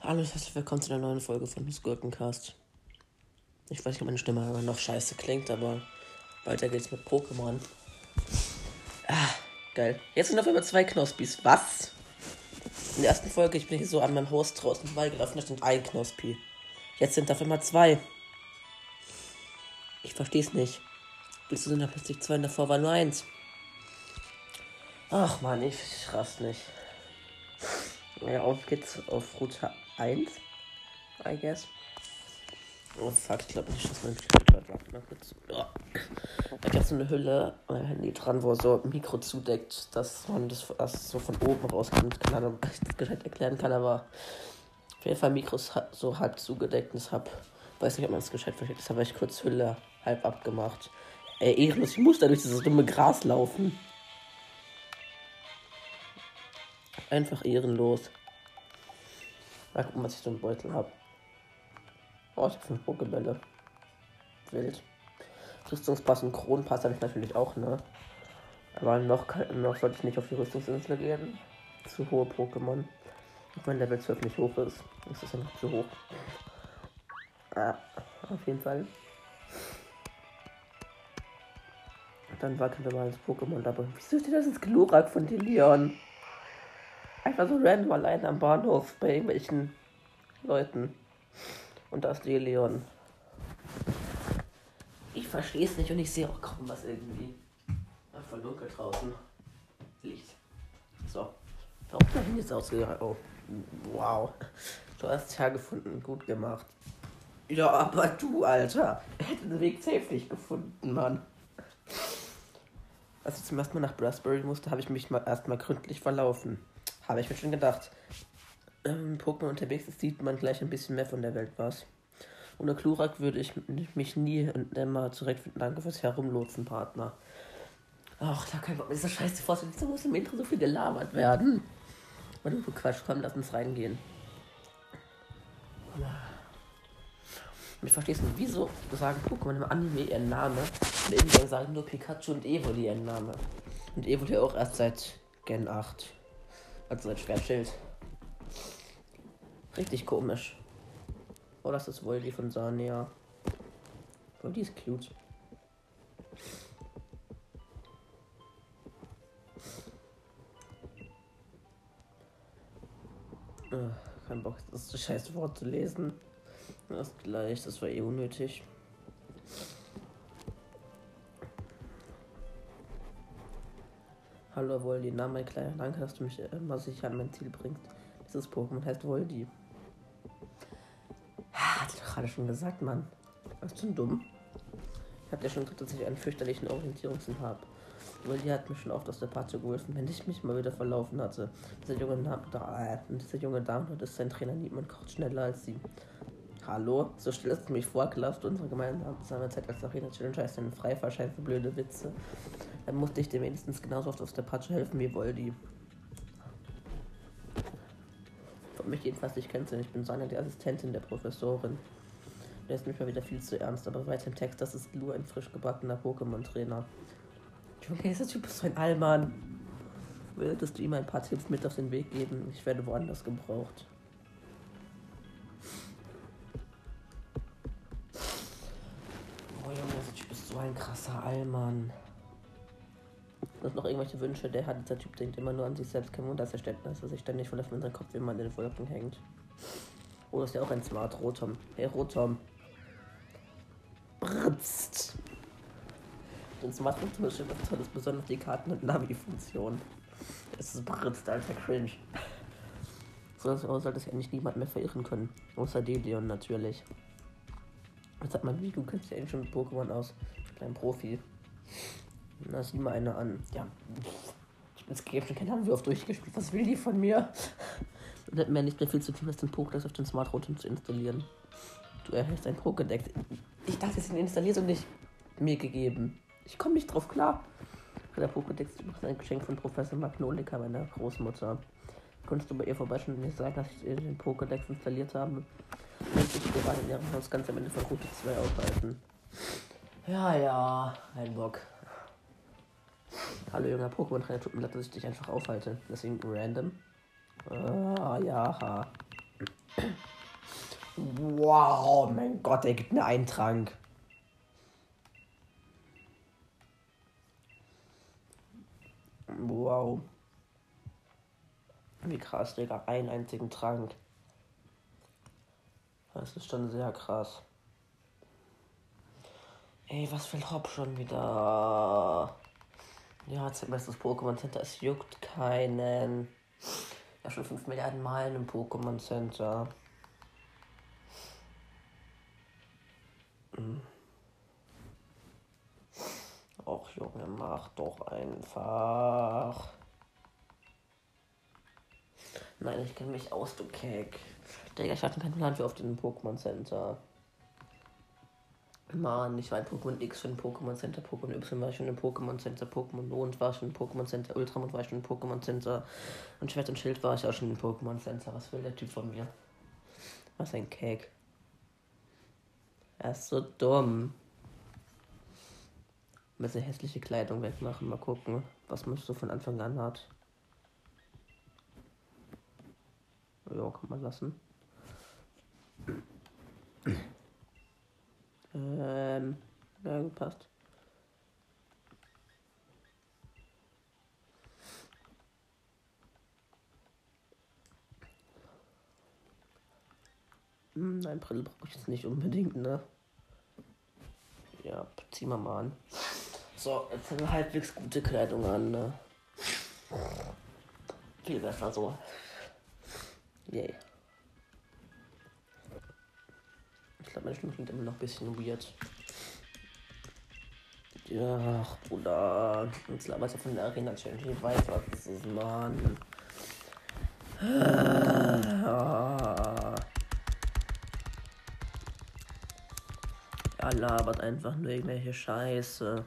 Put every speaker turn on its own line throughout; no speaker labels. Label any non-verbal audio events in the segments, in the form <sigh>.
Hallo und herzlich willkommen zu einer neuen Folge von Gurkencast. Ich weiß nicht, ob meine Stimme immer noch scheiße klingt, aber weiter geht's mit Pokémon. Ah, geil. Jetzt sind auf einmal zwei Knospis. Was? In der ersten Folge, ich bin hier so an meinem Haus draußen vorbeigelaufen, da stand ein Knospi. Jetzt sind auf einmal zwei. Ich versteh's nicht. Wieso sind da plötzlich zwei und davor war nur eins? Ach man, ich, raff nicht. Ja, auf geht's auf Route 1, I guess. Oh fuck, ich glaube nicht, dass mein Schildwort Warte mal kurz. Da gab es eine Hülle, mein Handy dran, wo so ein Mikro zudeckt, dass man das, das so von oben rauskommt. Keine Ahnung, ob ich das gescheit erklären kann, aber auf jeden Fall Mikros so halb zugedeckt und hab, weiß nicht, ob man das gescheit versteht, das habe ich kurz Hülle halb abgemacht. Ey, ehrenlos, ich muss da durch dieses dumme Gras laufen. Einfach ehrenlos. Mal gucken, was ich so im Beutel habe. Oh, ich habe fünf Pokebälle. Wild. Rüstungspass und Kronpass habe ich natürlich auch, ne? Aber noch, noch sollte ich nicht auf die Rüstungsinsel gehen. Zu hohe Pokémon. Auch wenn Level 12 nicht hoch ist. Das ist ja noch zu hoch. Ah, auf jeden Fall. Dann war kein normales Pokémon dabei. Wieso steht das ins Glurak von Delion? Einfach so random allein am Bahnhof bei irgendwelchen Leuten. Und da ist Delion. Ich verstehe es nicht und ich sehe auch kaum was irgendwie. Einfach dunkel draußen. Licht. So. Warum bin ich jetzt ausgegangen? Oh. Wow. Du hast es hergefunden. Gut gemacht. Ja, aber du, Alter. Hätte den Weg safe nicht gefunden, Mann. Als ich zum ersten Mal nach Brassbury musste, habe ich mich mal erstmal gründlich verlaufen. Habe ich mir schon gedacht. Ähm, Pokémon unterwegs ist, sieht man gleich ein bisschen mehr von der Welt was. Ohne Klurak würde ich mich nie und immer zurechtfinden. Danke fürs Herumlotsen, Partner. Ach, da kann ich dieser Scheiße vorstellen. Wieso muss im Intro so viel gelabert werden? Warte, du Quatsch, komm, lass uns reingehen. Ich verstehe es nicht. Wieso sagen Pokémon im Anime ihren Namen? Und irgendwie sagen nur Pikachu und Evoli ihren Namen. Und Evoli auch erst seit Gen 8. Also seit Schwertschild. Richtig komisch. Oh, das ist wohl die von Sarnia. Oh, die ist cute. Kein Bock, das scheiß Wort zu lesen. Das gleich, das war eh unnötig. Hallo Voldi, na mein Kleiner, danke, dass du mich immer sicher an mein Ziel bringst. Dieses Pokémon heißt Voldi. Hat ich doch gerade schon gesagt, Mann. Warst du dumm? Ich hab ja schon gesagt, dass ich einen fürchterlichen Orientierungssinn habe. Voldi hat mir schon oft aus der Patsche geholfen, wenn ich mich mal wieder verlaufen hatte. Dieser junge Dame, da, äh, dieser junge Dame ist sein Trainer niemand kocht schneller als sie. Hallo? So stellst du mich vor, glaubst du unsere gemeinsame Zeit als Arena Challenge heißt ein Freifahrschein für blöde Witze. Dann musste ich dir wenigstens genauso oft aus der Patsche helfen wie Voldi. Von mich jedenfalls nicht kennst du, ich bin Sonja, die Assistentin der Professorin. Der ist mich mal wieder viel zu ernst, aber weiter im Text, das ist Lu, ein frisch gebackener Pokémon-Trainer. Junge, dieser Typ ist so ein Allmann. Würdest du ihm ein paar Tipps mit auf den Weg geben? Ich werde woanders gebraucht. so ein krasser Allmann. Und noch irgendwelche Wünsche, der hat, dieser Typ denkt immer nur an sich selbst, kein Wunder, dass er ständig, dass er ständig von seinem Kopf immer in den Wolken hängt. Oh, ist ja auch ein Smart Rotom. Hey Rotom. Britzt. Den Smart Rotom ist schon was Tolles, besonders die Karten- und Navi-Funktion. Es ist britzt, alter Cringe. So sollte es ja eigentlich niemand mehr verirren können. Außer Delion natürlich. Was sagt man, wie du kennst ja eigentlich schon mit Pokémon aus. Klein Profi. Na, sieh mal eine an. Ja. Ich bin skeptisch, keine Ahnung, wie oft durchgespielt. Was will die von mir? Und hat mir nicht mehr viel zu tun, als den Pokédex auf den Smart Rotom zu installieren. Du erhältst ein Pokédex. Ich dachte, es ist eine Installierung nicht mir gegeben. Ich komme nicht drauf klar. Der Pokédex ist ein Geschenk von Professor Magnolika, meiner Großmutter. Konntest du bei ihr vorbeischauen und mir sagen, dass ich den Pokédex installiert habe? Und ich gerade in ihrem Haus ganz am Ende von Route 2 aufhalten. Ja, ja, ein Bock. Hallo junger Pokémon-Trainer, tut mir leid, dass ich dich einfach aufhalte. Deswegen random. Ah, ja. Wow, mein Gott, er gibt mir einen Trank. Wow. Wie krass, Digga. Einen einzigen Trank. Das ist schon sehr krass. Ey, was will Hop schon wieder? Ja, das Pokémon Center. Es juckt keinen. Ja, schon 5 Milliarden Mal im Pokémon Center. Hm. Och, Junge, mach doch einfach. Nein, ich kenne mich aus, du Keck. Digga, ich hatte keinen Plan für auf den Pokémon Center. Mann, ich war in Pokémon X für ein Pokémon Center, Pokémon Y war schon im Pokémon Center, Pokémon Mond war ich schon im Pokémon Center, Ultramond war ich schon im Pokémon Center und Schwert und Schild war ich auch schon im Pokémon Center. Was will der Typ von mir? Was ein Cake. Er ist so dumm. Ein bisschen hässliche Kleidung wegmachen, mal gucken, was man so von Anfang an hat. Ja, kann man lassen. Ähm, ja, gepasst. Hm, nein, Brille brauche ich jetzt nicht unbedingt, ne? Ja, zieh mal mal an. So, jetzt haben wir halbwegs gute Kleidung an, ne? Viel besser so. Yay. Glaube, meine Stimme klingt immer noch ein bisschen weird. Ja, ach, Bruder. Jetzt labert ja von der Arena Challenge. Ich weiß, was das ist, Mann. Er labert einfach nur irgendwelche Scheiße.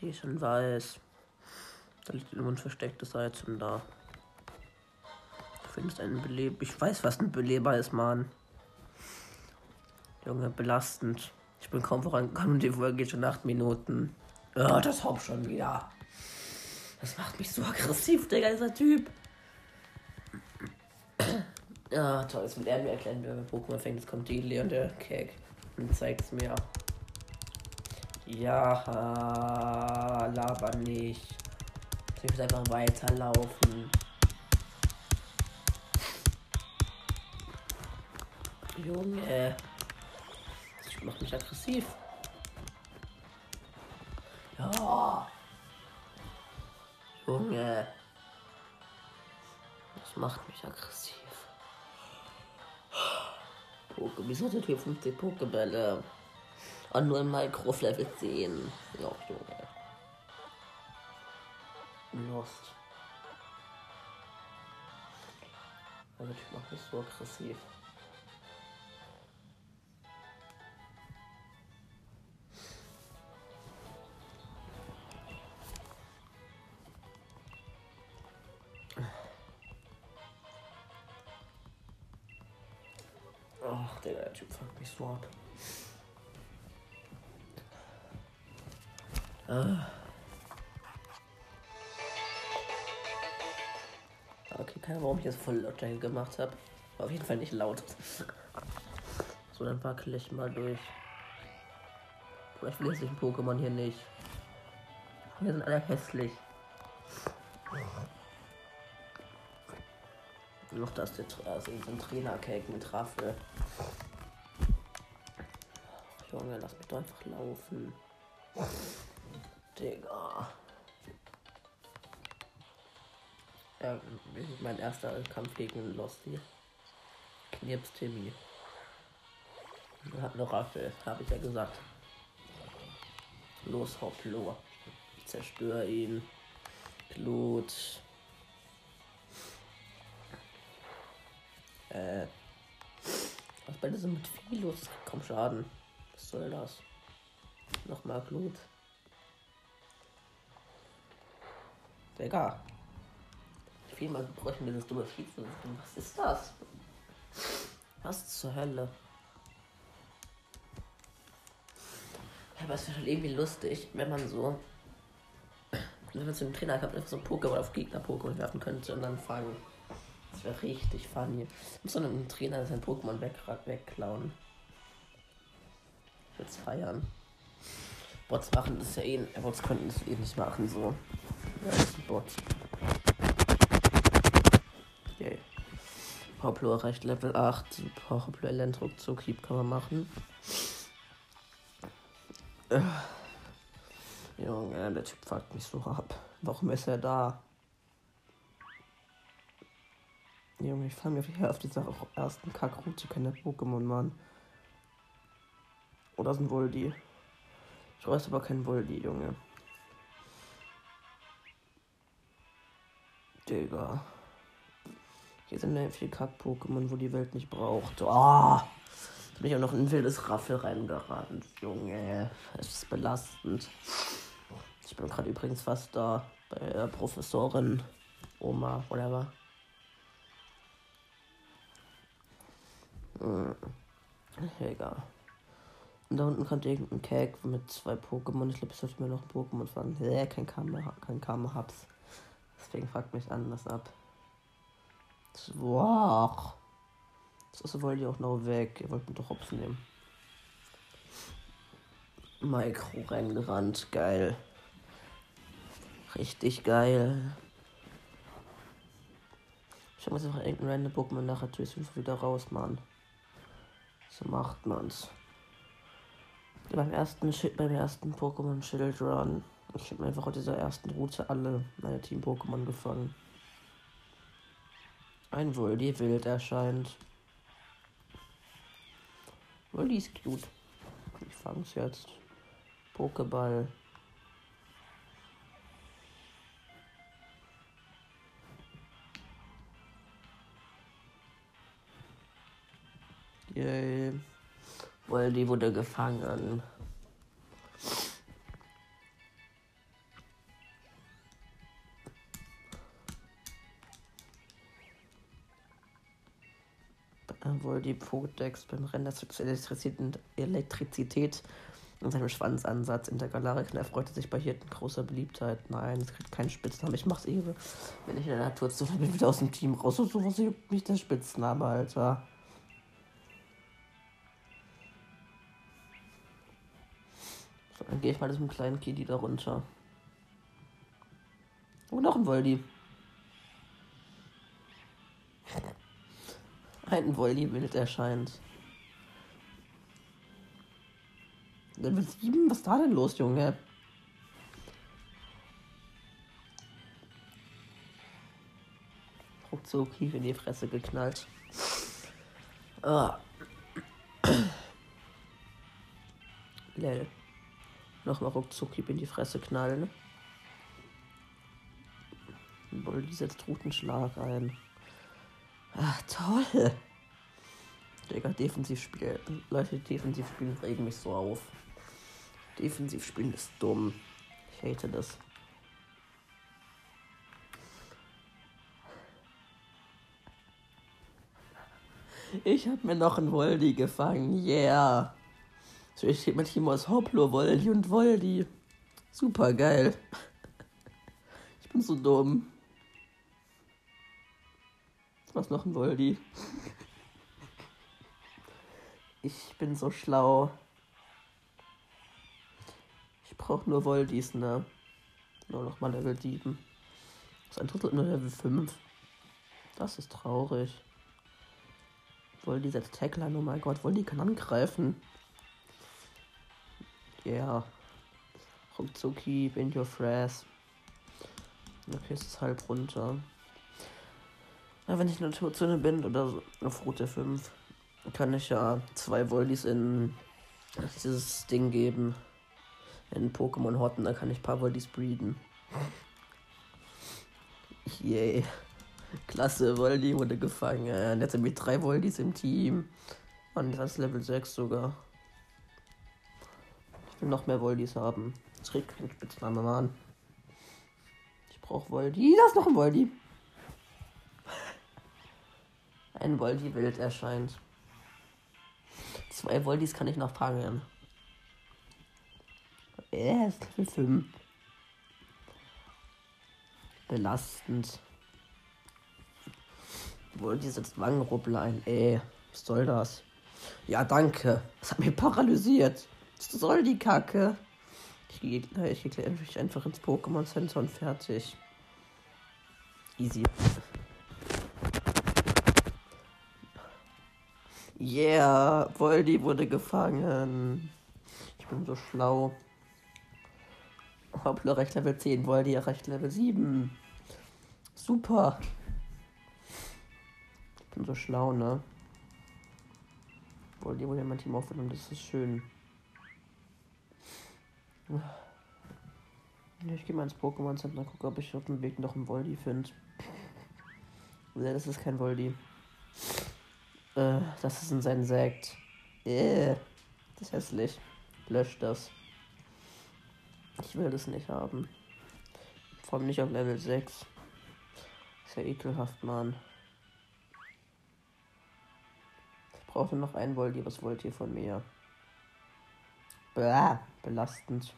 Die ich schon weiß. Da liegt immer ein verstecktes Item da. Du findest einen Beleber. Ich weiß, was ein Beleber ist, Mann. Junge, belastend. Ich bin kaum vorangekommen und die Folge geht schon acht Minuten. Ja, das Haupt schon wieder. Das macht mich so aggressiv, der ganze Typ. <clears throat> Ja, toll, jetzt will er mir erklären, wie er Pokémon fängt. Jetzt kommt die Leon der Cake und zeigt es mir. Ja, laber nicht. Ich muss einfach weiterlaufen. Junge macht mich aggressiv. Ja. Junge. Das macht mich aggressiv. Poke, wieso hat hier 50 Pokebälle? Und nur im Minecraft Level 10. Ja, Junge. Lost. Also ich mach mich so aggressiv. Typ fuckt mich so ab. Ah. Okay, keine Ahnung, warum ich jetzt voll laut gemacht habe. Auf jeden Fall nicht laut. So, dann wackel ich mal durch. Vielleicht lese ich ein Pokémon hier nicht. Hier sind alle hässlich. Noch das also ein Trainer-Cake mit Raffel. Junge, lass mich doch einfach laufen. Digga. Ja, mein erster Kampf gegen Losty. Knips Timmy. Hat noch Raffel, habe ich ja gesagt. Los, Hopplo. Ich zerstöre ihn. Blut. Äh. Was bei diesem mit viel los? Komm, Schaden. Was soll das? Nochmal Blut. Digga. Viermal gebrochen dieses dumme Schießen. Was ist das? Was zur Hölle? Aber es wäre schon irgendwie lustig, wenn man so Wenn wir zu dem Trainer gehabt, einfach so Pokémon auf Gegner-Pokémon werfen könnte und dann fangen. Das wäre richtig funny. Muss dann einem Trainer sein Pokémon weg, wegklauen. Ich würde feiern. Bots machen das ja eh. Bots könnten das eh nicht machen, so. Ja, das ist ein Bot. Yay. Poplo erreicht Level 8. Poplo Elendruckzug Hieb kann man machen. Äh. Junge, der Typ fuckt mich so ab. Warum ist er da? Junge, ich fange mich auf dieser ersten Kackroute keine Pokémon, Mann. Oder sind wohl die? Ich weiß aber kein Voldi, Junge. Digga. Hier sind ja viel Kack-Pokémon, wo die Welt nicht braucht. Ah! Oh, bin ich auch noch in ein wildes Raffel reingerannt. Junge, es ist belastend. Ich bin gerade übrigens fast da bei der Professorin Oma, whatever. Hm. Egal. Und da unten kommt irgendein Cake mit zwei Pokémon. Ich glaube, ich sollte mir noch ein Pokémon fangen. Hä, kein Karma, kein Karma Hubs. Deswegen fragt mich anders ab. Wow. Das wollt ihr auch noch weg. Ihr wollt mir doch Hops nehmen. Mikro reingerannt. Geil. Richtig geil. Ich jetzt noch irgendein random Pokémon nachher tue wieder raus, Mann. So macht man's. Beim ersten, beim ersten Pokémon Shield Run. Ich habe einfach auf dieser ersten Route alle meine Team-Pokémon gefangen. Ein Voldi wild erscheint. Voldi ist cute. Ich fange es jetzt. Pokéball. Yay. Voldi wurde gefangen. wohl die Podex beim Rennen der Elektrizität und seinem Schwanzansatz in der Galerie erfreute sich bei Hirten großer Beliebtheit. Nein, es kriegt keinen Spitznamen. Ich mach's eben, wenn ich in der Natur zu bin, wieder aus dem Team raus. Und sowas juckt mich der Spitzname, Alter. Dann gehe ich mal diesem kleinen Kidi da runter. Und noch ein Voldi. ein Volleyball erscheint. Level 7? Was ist da denn los, Junge? Ruckzuck tief in die Fresse geknallt. Ah. Lel. Nochmal ruckzuck in die Fresse knallen. Boldi setzt Rutenschlag ein. Ach, toll. Digga, Defensivspiel. Leute, defensiv spielen regen mich so auf. Defensiv spielen ist dumm. Ich hate das. Ich hab mir noch einen Voldi gefangen. Yeah. So, ich steht mein Team aus Hoplo, Voldi und Voldi. Super geil. Ich bin so dumm. Was noch ein Voldi? Ich bin so schlau. Ich brauche nur Voldis, ne? Nur noch mal Level 7. Das ist ein Drittel nur Level 5. Das ist traurig. Voldi setzt Tagline, oh mein Gott, Voldi kann angreifen. Yeah. Ruckzucki, in your fresh. Okay, es ist halb runter. Ja, wenn ich in der Naturzone bin oder so, auf Route 5, kann ich ja zwei Voldis in dieses Ding geben. In Pokémon Horten, da kann ich ein paar Voldis breeden. Yay. Klasse, Voldi wurde gefangen. Jetzt sind wir drei Voldis im Team. Mann, das Level 6 sogar. Will noch mehr Voldis haben. Trick, Spitzname, Mann. Ich brauche Voldi. Da ist noch ein Voldi ein Voldi wild erscheint. Zwei Voldis kann ich noch fangen. Er ist Level 5. Belastend. Wohl dieses Wangenruppel ein. Ey, was soll das? Ja, danke. Das hat mich paralysiert. Soll die Kacke? Ich gehe ich geh mich einfach ins Pokémon Center und fertig. Easy. Yeah, Voldy wurde gefangen. Ich bin so schlau. Hoppla, recht Level 10, Voldy erreicht Level 7. Super. Ich bin so schlau, ne? Voldy wurde mein Team aufgenommen, das ist schön. Ich gehe mal ins Pokémon Center, gucke, ob ich auf dem Weg noch einen Voldy finde. Ne, das ist kein Voldy. Äh, das ist ein Sensekt. Äh, das ist hässlich. Lösch das. Ich will das nicht haben. Vor allem nicht auf Level 6. Ist ja ekelhaft, Mann. Ich brauche noch ein Voldy. Was wollt ihr von mir? Bäh, belastend.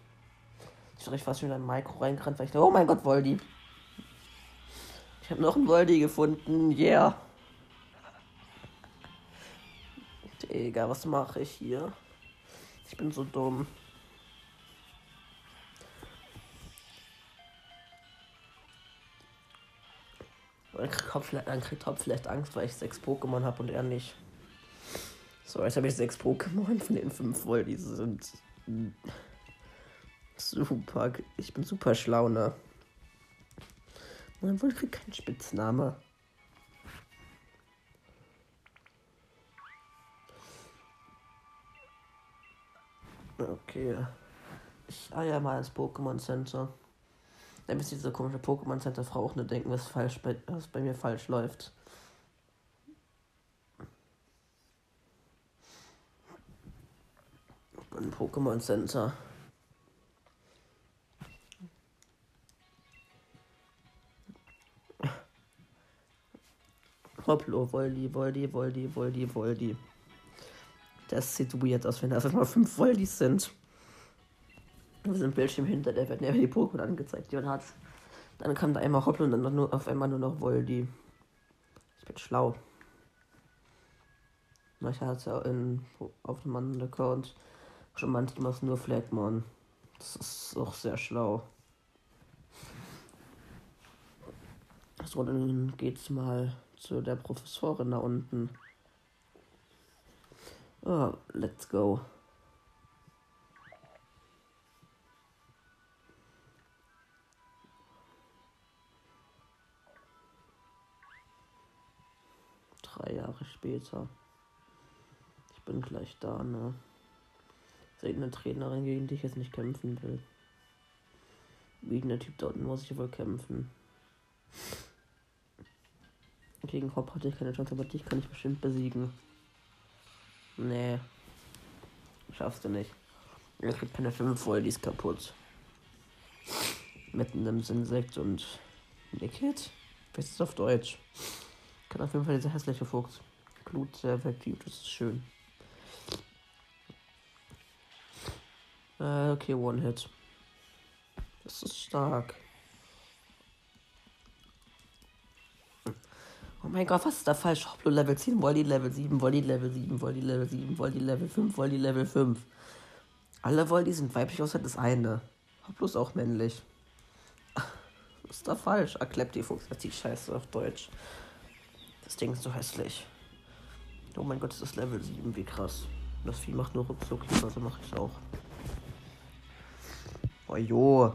Ich bin fast schon in ein Mikro reingerannt, weil ich dachte, oh mein Gott, Voldy. Ich habe noch einen Voldy gefunden. Yeah. Digga, was mache ich hier? Ich bin so dumm. Dann kriegt, dann kriegt vielleicht Angst, weil ich sechs Pokémon habe und er nicht. So, jetzt habe ich sechs Pokémon von den fünf voll. Diese sind super. Ich bin super schlau, ne? Man wohl kriegt keinen Spitzname. Okay. Ich eier mal ins Pokémon Center. Dann ist diese komische Pokémon Center Frau auch nur denken, was falsch bei, was bei mir falsch läuft. Ein Pokémon Center. Hopplo, Voldi, Voldi, Voldi, Voldi, Voldi. Das sieht weird aus, wenn da einfach mal fünf Voldis sind. Wir sind Bildschirm hinter, der werden ja die Pokémon angezeigt, die man hat. Dann kam da einmal Hoppel und dann nur, auf einmal nur noch Voldi. Ich bin schlau. Ich hatte in, auf dem anderen Account schon manchmal nur Flagmon. Das ist auch sehr schlau. So, dann geht's mal zu der Professorin da unten. Oh, let's go. Drei Jahre später. Ich bin gleich da, ne? Seht eine Trainerin, gegen die ich jetzt nicht kämpfen will. Wegen der Typ unten muss ich wohl kämpfen. Gegen Hop hatte ich keine Chance, aber dich kann ich bestimmt besiegen. Nee. Schaffst du nicht. Ich krieg keine 5 voll, die ist kaputt. Mit einem Insekt und Nickit? Was ist auf Deutsch? Kann auf jeden Fall dieser hässliche Fuchs. Glut sehr effektiv, das ist schön. Äh, okay, One-Hit. Das ist stark. Oh mein Gott, was ist da falsch? Hoplo Level 10, Wolli Level 7, Wolli Level 7, Wolli Level 7, Wolli Level 5, Wolli Level 5. Alle Wolli sind weiblich, außer das eine. Hoplo ist auch männlich. Was ist da falsch? Fuchs, das sieht scheiße auf Deutsch. Das Ding ist so hässlich. Oh mein Gott, das ist Level 7, wie krass. Das Vieh macht nur Ruckzuck, also mache ich auch. Oh jo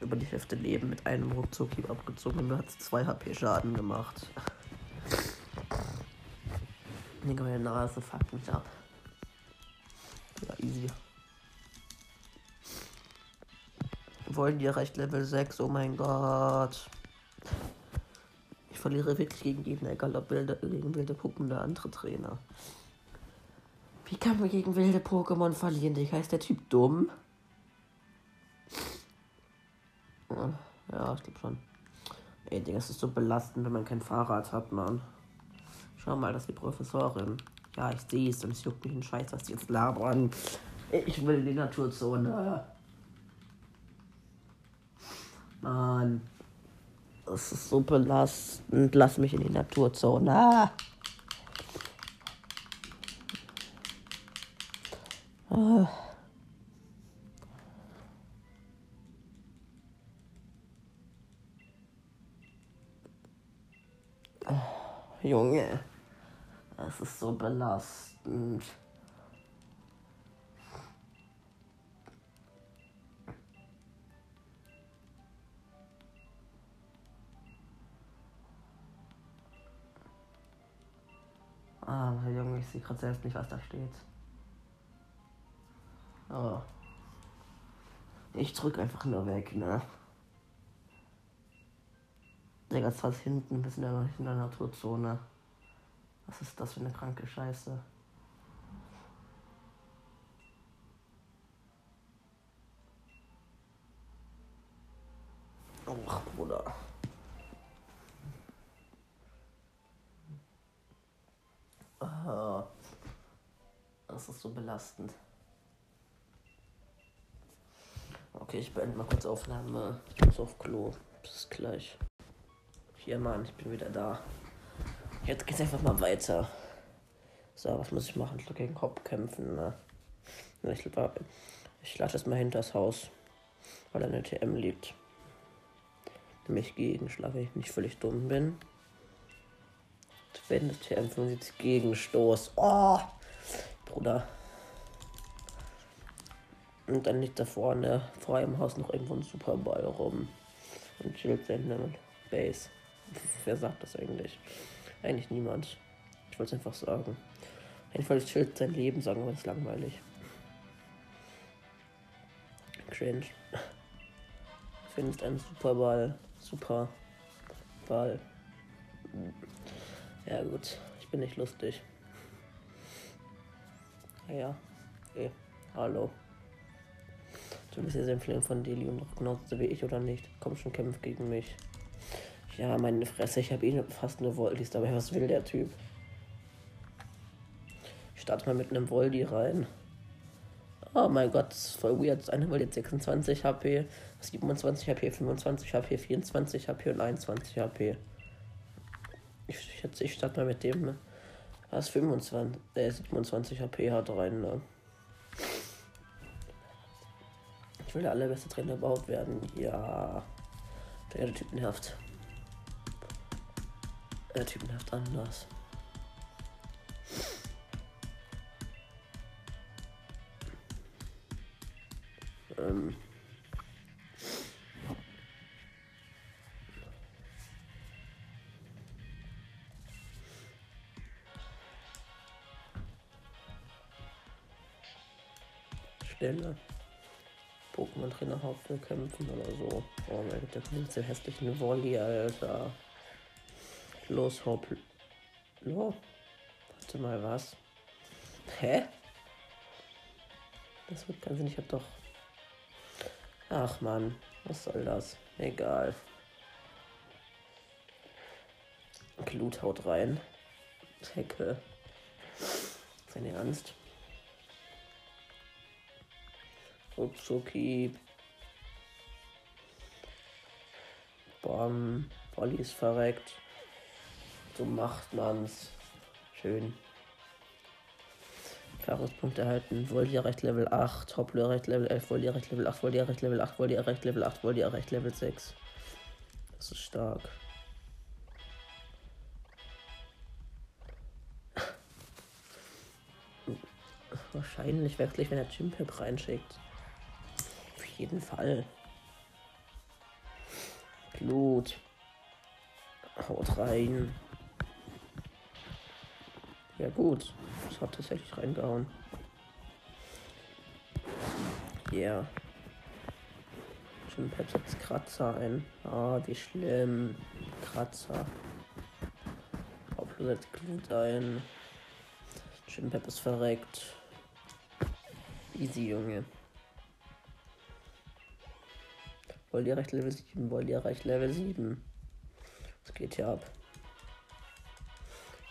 über die Hälfte Leben mit einem Ruckzuck abgezogen und mir hat 2 HP Schaden gemacht. Digga, meine Nase fuckt mich ab. Ja, easy. Wollen die erreicht Level 6? Oh mein Gott. Ich verliere wirklich gegen jeden, egal ob wilde, gegen wilde Puppen oder andere Trainer. Wie kann man gegen wilde Pokémon verlieren? Ich heißt der Typ dumm? Ja, ich glaube schon. Ey, Digga, es ist so belastend, wenn man kein Fahrrad hat, Mann. Schau mal, das ist die Professorin. Ja, ich sehe es und es juckt mich ein Scheiß, was die jetzt labern. Ich will die Naturzone. Mann. Das ist so belastend. Lass mich in die Naturzone. Ah. Junge, das ist so belastend. Ah, Junge, ich sehe gerade selbst nicht, was da steht. Oh. Ich drück einfach nur weg, ne? Digga, ist fast hinten, bis in der, in der Naturzone. Was ist das für eine kranke Scheiße? Ach, Bruder. Ah, das ist so belastend. Okay, ich beende mal kurz Aufnahme. Ich muss auf Klo. Bis gleich. Hier, Mann, ich bin wieder da. Jetzt geht's einfach mal weiter. So, was muss ich machen? Ich gegen Kopf kämpfen, ne? Ich, ich lasse es mal hinter das Haus, weil eine TM liegt. Nämlich Gegenschlag, ich nicht völlig dumm bin. Wenn das TM 75 Gegenstoß. Oh! Bruder. Und dann liegt da vorne vor im Haus noch irgendwo ein Superball rum. Und chillt seine Base. Wer sagt das eigentlich? Eigentlich niemand. Ich wollte es einfach sagen. Jedenfalls chillt sein Leben, sagen wir es langweilig. Cringe. Findest einen Superball. Super Ball. Ja gut, ich bin nicht lustig. Ja, ja. Okay. Hallo. Du bist jetzt Empfehlung von Deli und genauso wie ich oder nicht. Komm schon, kämpf gegen mich. Ja, meine Fresse, ich habe eh fast eine Voldies dabei. Was will der Typ? Ich starte mal mit einem Voldi rein. Oh mein Gott, das ist voll weird. Eine Voldi hat 26 HP, 27 HP, 25 HP, 24 HP und 21 HP. Ich schätze, ich starte mal mit dem, was 25, äh, 27 HP hat rein. Ne? Ich will der allerbeste Trainer überhaupt werden. Ja. Der Typ nervt. Der Typ nervt anders. Ähm. Stelle. Pokémon-Trainer Hauptwehr kämpfen oder so. Oh mein Gott, der kommt so hässlichen Volley, Alter. Los, Hopp. Lo. Warte mal, was? Hä? Das wird ganz nicht. Ich hab doch. Ach man, was soll das? Egal. Glut haut rein. Hecke. Sein Ernst. Ruckzucki. Bam. Polly ist verreckt. So macht man's. Schön. Chaos-Punkt erhalten. Voldia recht Level 8. Hoppler recht Level 11. Voldia recht Level 8. Voldia recht Level 8. Voldia recht Level 8. Voldia recht Level 6. Das ist stark. <laughs> Wahrscheinlich wechsle ich, wenn er Chimpep reinschickt. Auf jeden Fall. Blut. Haut rein. Ja gut, das hat tatsächlich reingehauen. Ja. Yeah. Jim Pep setzt Kratzer ein. Ah, wie schlimm. Kratzer. Hauptsache setzt Glut ein. Jim Pep ist verreckt. Easy, Junge. Wollt ihr recht Level 7? Wollt ihr recht Level 7? Was geht hier ab?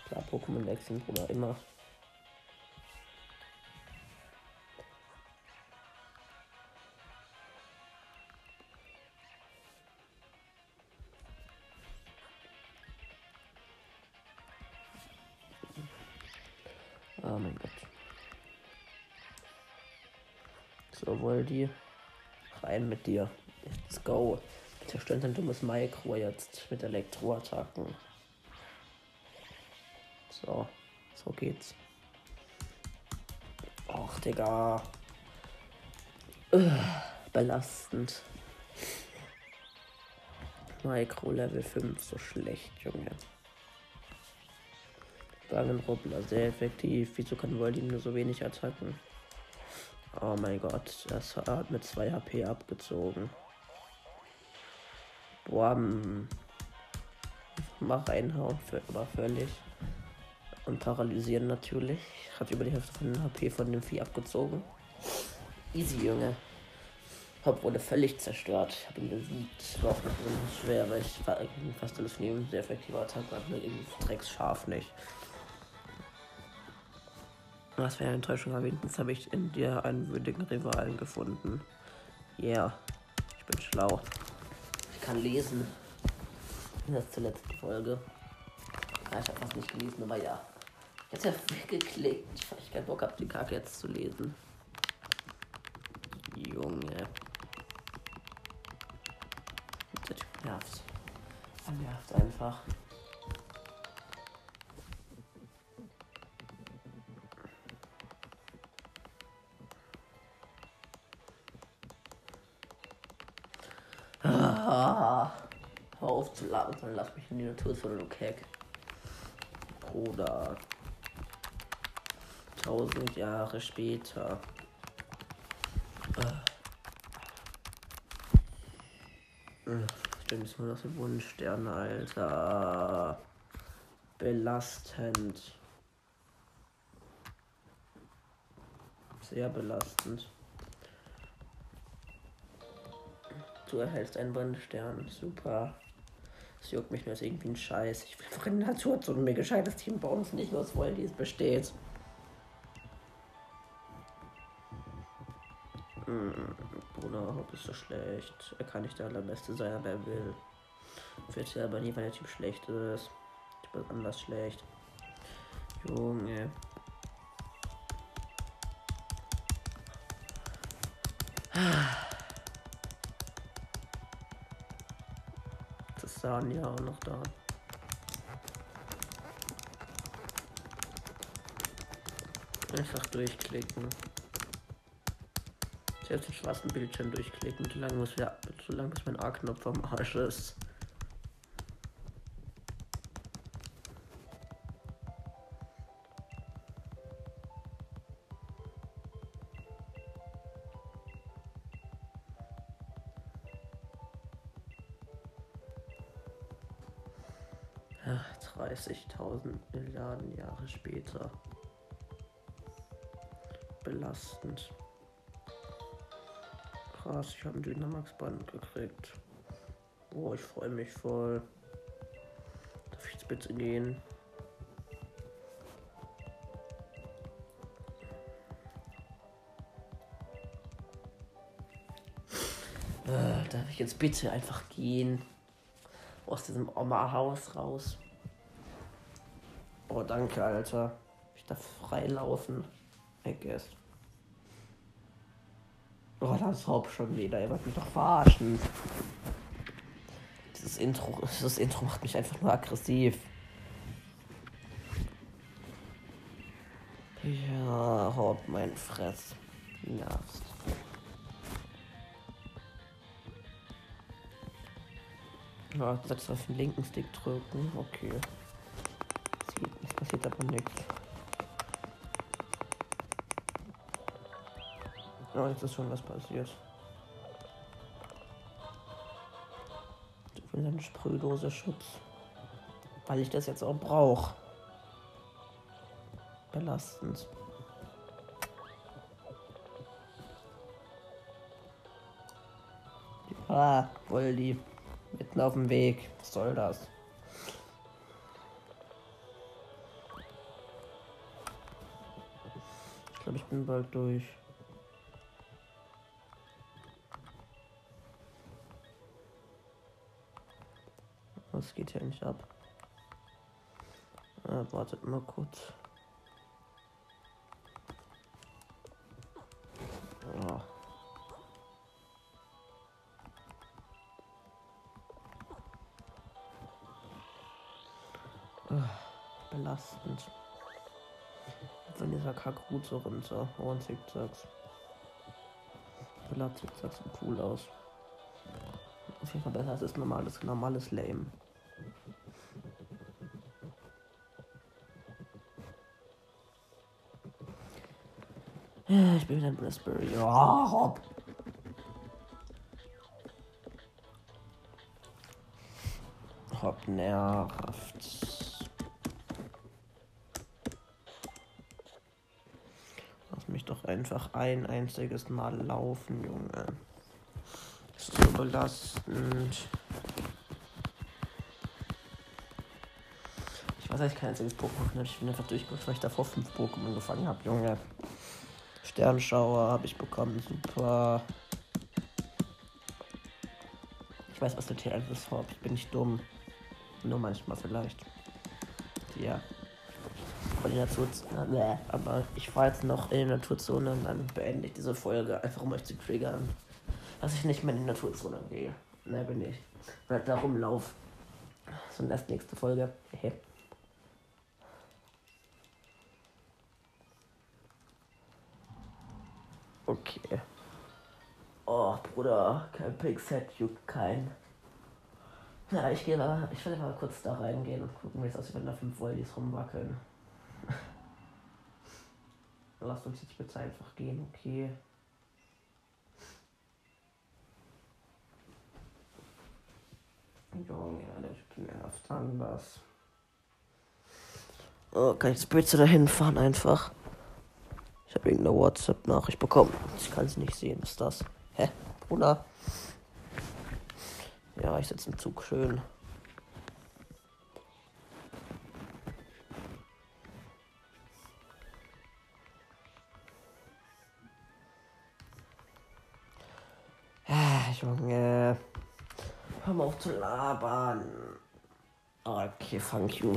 Klar, Pokémon wechseln, Bruder, immer. Oh mein Gott. So, Voldi. Rein mit dir. Let's go. Zerstört ein dummes Micro jetzt mit Elektroattacken. So, so geht's. Och, Digga. Ugh, belastend. Micro Level 5, so schlecht, Junge. Wagenrubbler, sehr effektiv. Wieso kann Voldy nur so wenig attacken? Oh mein Gott, das hat mit 2 HP abgezogen. Boah, mal reinhauen, für, aber völlig. Und paralysieren natürlich. Hat über die Hälfte von HP von dem Vieh abgezogen. Easy, Junge. Hop wurde völlig zerstört. Ich habe ihn besiegt. War auch nicht schwer, weil ich war fast alles von ihm sehr effektiver Attacke, aber irgendwie Drecks scharf nicht. Was für eine Enttäuschung erwähnt, jetzt habe ich in dir einen würdigen Rivalen gefunden. Yeah, ich bin schlau. Ich kann lesen. Das ist zur letzten Folge. Ich habe fast nicht gelesen, aber ja. Jetzt ja weggeklickt, ich keinen Bock habe, die Kacke jetzt zu lesen. Junge. Der Typ nervt. Er nervt einfach. Ah, hör auf zu labern, lass mich in die Natur von Lukek. Bruder. Tausend Jahre später. Stimmt, ist nur noch so Wunschsterne, Alter. Belastend. Sehr belastend. Du erhältst einen Wunschstern. Super. Es juckt mich nur als irgendwie ein Scheiß. Ich will einfach in der Natur ein mir gescheites Team bauen, das nicht aus Voldies besteht. Hm, Bruder, Haupt ist so schlecht. Er kann nicht der allerbeste sein, aber er will. Wird ja aber nie, weil der Typ schlecht ist. Ich bin anders schlecht. Junge. Das ist Sanja auch noch da. Einfach durchklicken. Selbst den schwarzen Bildschirm durchklicken, solange, muss wir, solange bis mein A-Knopf am Arsch ist. 30.000 Milliarden Jahre später. Belastend. Krass, ich habe ein Dynamax-Band gekriegt. Boah, ich freue mich voll. Darf ich jetzt bitte gehen? Äh, darf ich jetzt bitte einfach gehen? Aus diesem Oma-Haus raus. Oh, danke, Alter. Ich darf freilaufen. I guess. Oh, das Haupt schon wieder. Er wird mich doch verarschen. Dieses Intro, dieses Intro macht mich einfach nur aggressiv. Ja, haut mein Fress. Nervst. Ja, das auf den linken Stick drücken. Okay. Es passiert aber nichts. Oh, jetzt ist schon was passiert. Für seine Sprühdose Schutz. Weil ich das jetzt auch brauche. Belastend. Ah, Voldi. Mitten auf dem Weg. Was soll das? Ich glaube, ich bin bald durch. Was geht hier nicht ab? Äh, wartet mal kurz. Oh. Oh, belastend. Wenn dieser Kakrut so runter und oh, zickzacks. Bella zickzacks sieht cool aus. Auf jeden Fall besser als das normales, normales Lame. Ich bin wieder in Brisbury. Ja, hopp. Hopp nervt. Lass mich doch einfach ein einziges Mal laufen, Junge. Ist so belastend. Ich weiß, dass ich kein einziges Pokémon habe. Ich bin einfach durchgeguckt, weil ich davor fünf Pokémon gefangen habe, Junge. Sternschauer habe ich bekommen. Super. Ich weiß, was der T1 ist. Ich bin nicht dumm. Nur manchmal vielleicht. Ja. Aber, ich fahre jetzt noch in die Naturzone und dann beende ich diese Folge, einfach um euch zu triggern. Dass ich nicht mehr in die Naturzone gehe. Ne, bin ich. Weil da rumlauf. So, das nächste Folge. Hey. Okay. Oh, Bruder, kein Pixet juckt kein. Ja, ich gehe mal, ich werde mal kurz da reingehen und gucken, wie es aussieht, wenn da 5 Volleys rumwackeln. <laughs> Lasst uns jetzt bitte einfach gehen, okay. Junge, der Typ nervt anders. Oh, kann ich jetzt bitte dahin fahren einfach? Ich habe irgendeine WhatsApp-Nachricht bekommen. Ich kann sie nicht sehen. Was ist das? Hä? Bruder? Ja, ich sitze im Zug schön. Ah, Junge. Hör mal auf zu labern. Okay, thank you.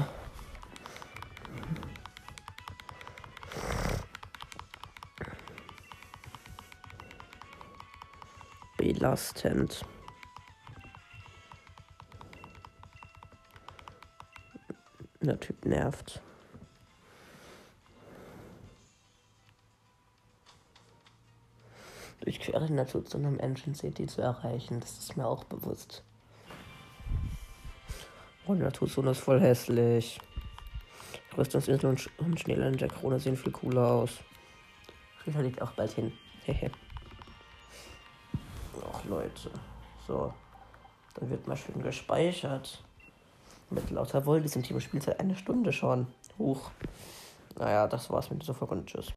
Belastend. Der Typ nervt. Durchquere Natur zu einem Engine City zu erreichen, das ist mir auch bewusst. Oh, die Naturzone ist voll hässlich. Rüstungsinsel und, Sch und Schneeland der Krone sehen viel cooler aus. Rita liegt auch bald hin. Hehe. Leute. So. Dann wird mal schön gespeichert. Mit lauter die sind hier Spielzeit eine Stunde schon. Huch. Naja, das war's mit dieser Folge und tschüss.